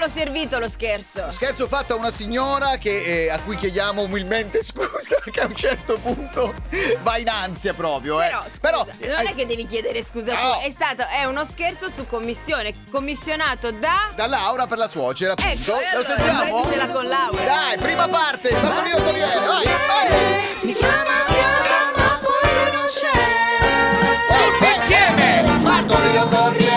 l'ho servito lo scherzo? Scherzo fatto a una signora che, eh, a cui chiediamo umilmente scusa, che a un certo punto va in ansia proprio. Eh. Però, scusa, non è che devi chiedere scusa No. tu, è stato è uno scherzo su commissione, commissionato da Da Laura per la suocera. Ecco, e Lo allora, sentiamo? con Laura. Dai, prima parte, Bartolino Corriere, vai, vai! Mi chiama a casa ma poi non c'è. Tutti insieme! Bartolino Corriere,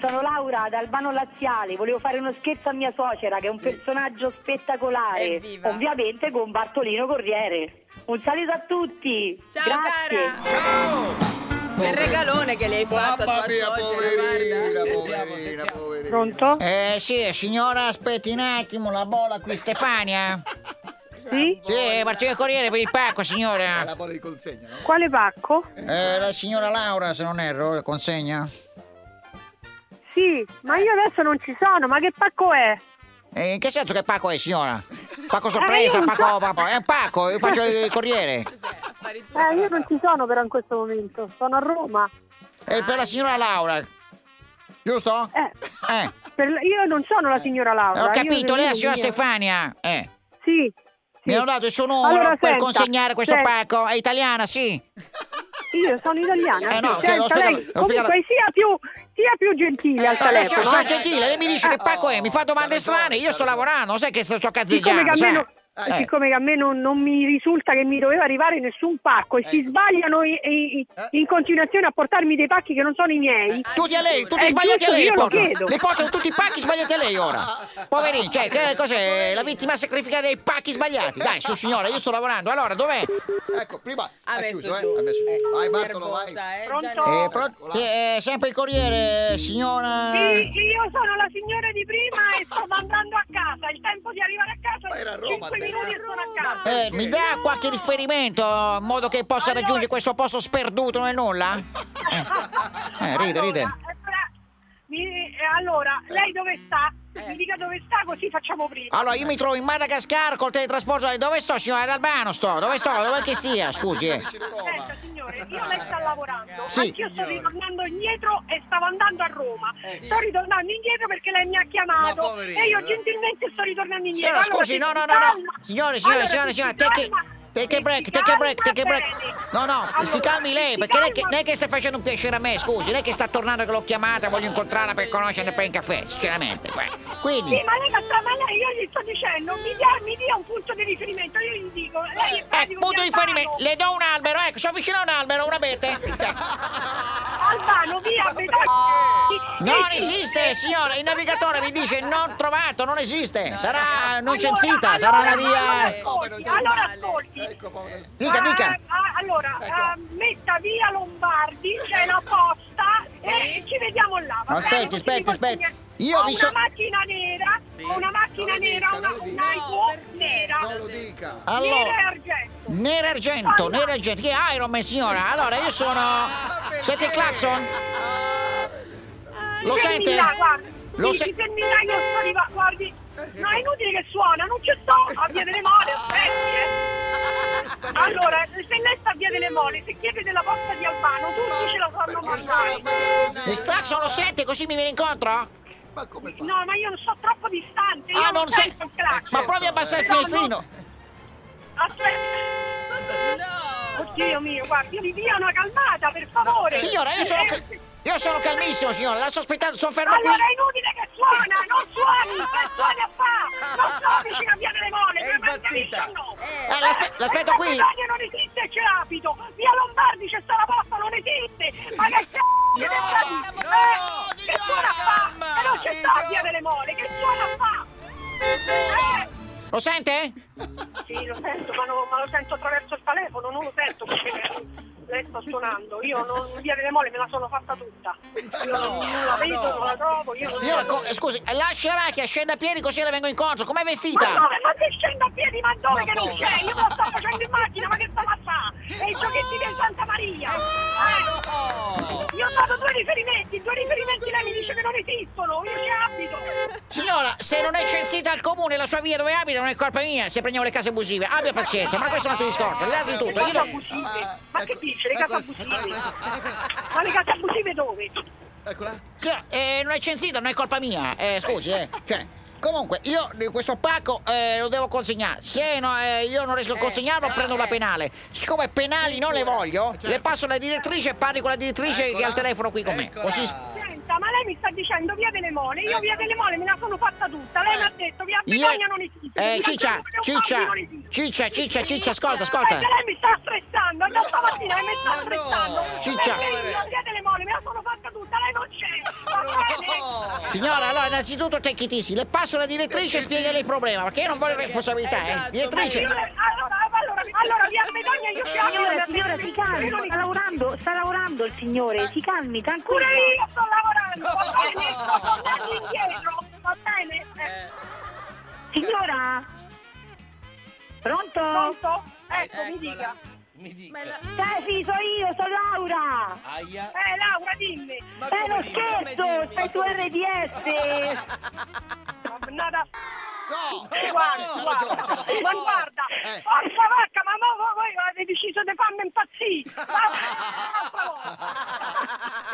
sono Laura da Albano Laziale. Volevo fare uno scherzo a mia suocera che è un personaggio spettacolare. Evviva. Ovviamente con Bartolino Corriere. Un saluto a tutti. Ciao Grazie. cara. C'è il regalone che le hai fatto a Mamma tua mia, suocera, poverina, guarda. poverina, poverina. Pronto? Eh sì, signora, aspetti un attimo, la bolla qui Stefania. Sì? Sì, partito il corriere per il pacco, signora. La bolla di consegna, no? Quale pacco? Eh, la signora Laura, se non erro, consegna. Sì, ma io adesso non ci sono, ma che pacco è? Eh, in che senso che pacco è, signora? Pacco sorpresa, Eh, io non pacco, so. pacco- È un pacco, io faccio il corriere. Eh, io non ci sono però in questo momento, sono a Roma. È per la signora Laura. Giusto? Eh, Eh, per- io non sono la signora Laura. ho capito, lei è la signora. Stefania. Eh. Sì. Mi sì. hanno dato il suo numero Allora, per senta, consegnare questo se- pacco. È italiana, sì. Io sono italiana. Eh, sì. no, ok, Senta, lei comunque sia più, sia più gentile al Ma lei telefono. sa eh. gentile, lei mi dice che pacco è, mi fa domande strane, io sto lavorando, sai che sto Siccome che cazzeggiando, a me, sai? non, Eh. siccome che a me non, non mi risulta che mi doveva arrivare nessun pacco e si sbagliano i- i- i- in continuazione a portarmi dei pacchi che non sono i miei. Tutti a lei, tutti sbagliati a lei. Le portano tutti i pacchi sbagliati a lei ora. Poverino, cioè, che cos'è? La vittima sacrificata dei pacchi sbagliati. Dai, su signora, io sto lavorando. Allora, dov'è? Ecco, prima Ha chiuso, giù. eh? Ha messo Eh. Vai, Bartolo, vai. nervosa, eh, Pronto? Eh, pro- eh, sempre il corriere, signora. Sì, io sono la signora di prima e sto andando a casa. Il era a Roma, 5 te. minuti sono a casa. Eh, mi dà qualche riferimento in modo che possa Allora- raggiungere questo posto sperduto nel nulla? Eh, eh ride, ride. Allora, eh, mi- eh, allora, lei dove sta? Eh. Mi dica dove sta così facciamo prima. Allora, io mi trovo in Madagascar col teletrasporto. Dove sto, signora? Ad Albano sto. Dove sto? Dove che sia? Scusi, eh. Signore, io lei sta lavorando, Sì. anch'io sto ritornando indietro e stavo andando a Roma. sì. Sto ritornando indietro perché lei mi ha chiamato poverino, e io eh. gentilmente sto ritornando indietro. Signora, Allora, scusi, no, no, no, no. Signore, signore, allora, signore, se signore, si take it- calma- Take a break, si take a break, take a break. No, no, si Allora, calmi lei, si perché lei, che, lei che sta facendo un piacere a me, scusi, lei che sta tornando che l'ho chiamata, voglio incontrarla per conoscerla per un caffè, sinceramente. guarda. Sì, Quindi, ma lei, ma ma lei io gli sto dicendo, mi dia, mi dia un punto di riferimento, io gli dico, lei è eh, pratico punto di riferimento, le do un albero, ecco, sono vicino a un albero, una abete. Albano, via, Betà. Non esiste, signore, il navigatore mi dice non trovato, non esiste, sarà non Allora, censita, sarà una allora, via... Allora, Come non ascolti, allora. Ecco, povera Dica, dica. Ah, ah, allora, Ecco. ah, metta via Lombardi, c'è la posta e ci vediamo là. va Aspetti, aspetti, mi aspetti. Io ho vi una so- macchina nera, ho una macchina nera, dica, una, dica. una nera. Non lo dica. Nera e Allora, argento. nero e argento, nero e argento, che Iron Man, signora? Allora, io sono... Senti il clacson? Lo sente? là, guarda. Lo Sì, se- io sto arrivando, guardi. No, è inutile che suona, non ci sto a Via delle Mole, aspetti, eh. Allora, se lei sta a Via delle Mole, se chiede della posta di Albano, tutti ce la fanno mandare. Il clacson lo sente così mi viene incontro? Ma come fa? No, ma io non sto troppo distante, io Ah, non, non sei... sento il clacson. Ma provi a abbassare il No, no. finestrino. Aspetta. No! Oddio mio, guardi, io mi dia una calmata, per favore. Signora, io sono... Eh, Io sono calmissimo, signora, la sto aspettando, sono fermo qui. Allora è inutile che suona, non suoni, che suoni a fa, non sto vicino a Via delle Mole, È impazzita. no. Eh, l'aspe- l'aspetto E qui. Catania non esiste e ce l'abito, via Lombardi c'è sta la posta, non esiste, ma che c***o siete stati? Eh, che suona a fa? E non c'è sta via delle Mole, che suona a fa? Eh, Lo sente? sì, lo sento, ma, no- ma lo sento attraverso il telefono, non lo sento perché lei sta suonando. Io non, via delle Mole me la sono fatta tutta. Io non, non la vedo, non la trovo, io non Signora, co- scusi, lasci la macchina, scenda a piedi così le vengo incontro. Com'è Ma vestita? dove? Ma che scendo a piedi, ma dove che non c'è? Io me lo sto facendo in macchina, ma che sta fare? E i giochetti di Santa Maria! Eh? Io ho dato due riferimenti, due riferimenti lei mi dice che non esistono, io ci abito! Signora, se non è censita al comune la sua via dove abita non è colpa mia se prendiamo le case abusive. Abbia pazienza, ma questo è un altro discorso. Le altro tutto, io non- Ma che dice? Le case Eccola, abusive? eccola, Ma le case abusive dove? Eccola. Signora, eh, non è censita, non è colpa mia. Eh, scusi, eh. Cioè, comunque, io questo pacco eh, lo devo consegnare. Se no, eh, io non riesco a consegnarlo, prendo la penale. Siccome penali non le voglio, le passo alla direttrice e parli con la direttrice che ha il telefono qui con me. Eccola. Così. Senta, ma lei mi sta dicendo via delle mole. Io via delle mole me la sono fatta tutta. Lei mi ha detto via Io... Begonia non esiste. Eh, ciccia, ciccia, ciccia, ciccia, ciccia, ascolta, ascolta. Perché lei mi sta stressando, da stamattina lei mi sta. Ciccia. Io via delle mole me la sono fatta tutta, lei non c'è. Signora, allora, innanzitutto easy. Le passo alla direttrice e spiegale il problema, perché io non voglio responsabilità, eh. Io- Direttrice. Allora, allora, allora via Begonia io Signora, signora, si calmi, sta lavorando, sta lavorando il signore, si calmi, Pure tranquilla. io sto lavorando, va bene? Tornati indietro, va bene? Eh, Signora? Pronto? pronto? Ecco, mi dica. Mi dica. Eh sì, so io, sono Laura. Aia. Eh, Laura, dimmi. Ma dico? Come scherzo, stai su RDS. Nada. No, Guarda, c'ha guarda, ragione, c'ha ragione. ma guarda, Eh. forza vacca, ma mo- voi avete deciso di farmi impazzire.